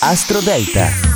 Astro Delta.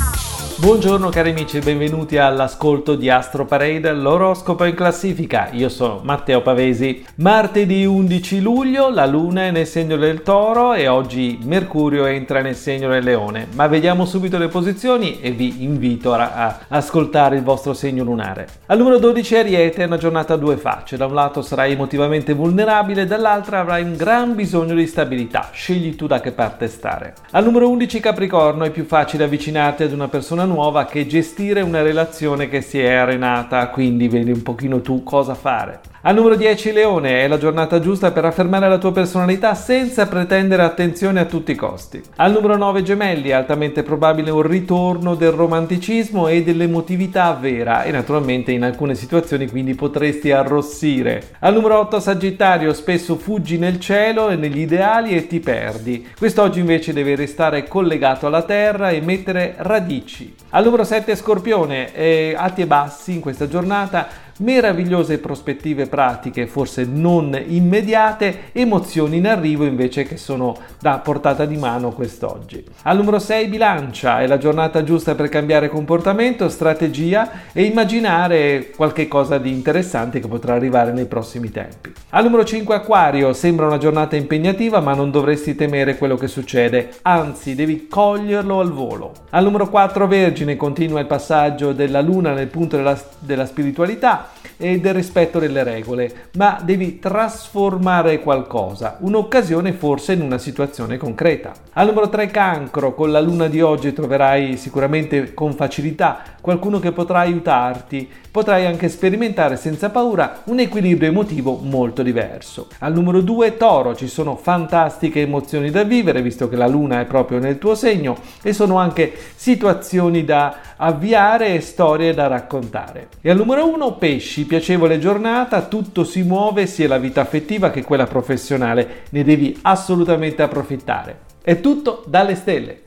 Buongiorno cari amici e benvenuti all'ascolto di Astro Parade, l'oroscopo in classifica. Io sono Matteo Pavesi. Martedì 11 luglio la luna è nel segno del toro e oggi Mercurio entra nel segno del leone. Ma vediamo subito le posizioni e vi invito a, a ascoltare il vostro segno lunare. Al numero 12 Ariete è una giornata a due facce. Da un lato sarai emotivamente vulnerabile, dall'altra avrai un gran bisogno di stabilità. Scegli tu da che parte stare. Al numero 11 Capricorno è più facile avvicinarti ad una persona nuova che gestire una relazione che si è arenata, quindi vedi un pochino tu cosa fare. Al numero 10 Leone è la giornata giusta per affermare la tua personalità senza pretendere attenzione a tutti i costi. Al numero 9 Gemelli è altamente probabile un ritorno del romanticismo e dell'emotività vera e naturalmente in alcune situazioni quindi potresti arrossire. Al numero 8 Sagittario spesso fuggi nel cielo e negli ideali e ti perdi. Quest'oggi invece devi restare collegato alla terra e mettere radici. Al numero 7 Scorpione, eh, alti e bassi in questa giornata meravigliose prospettive pratiche, forse non immediate, emozioni in arrivo invece che sono da portata di mano quest'oggi. Al numero 6 bilancia, è la giornata giusta per cambiare comportamento, strategia e immaginare qualche cosa di interessante che potrà arrivare nei prossimi tempi. Al numero 5 acquario, sembra una giornata impegnativa ma non dovresti temere quello che succede, anzi devi coglierlo al volo. Al numero 4 vergine continua il passaggio della luna nel punto della, della spiritualità e del rispetto delle regole, ma devi trasformare qualcosa, un'occasione forse in una situazione concreta. Al numero 3 cancro, con la luna di oggi troverai sicuramente con facilità qualcuno che potrà aiutarti, potrai anche sperimentare senza paura un equilibrio emotivo molto diverso. Al numero 2 toro, ci sono fantastiche emozioni da vivere visto che la luna è proprio nel tuo segno e sono anche situazioni da avviare e storie da raccontare. E al numero 1 pesci, piacevole giornata, tutto si muove sia la vita affettiva che quella professionale, ne devi assolutamente approfittare. È tutto dalle stelle.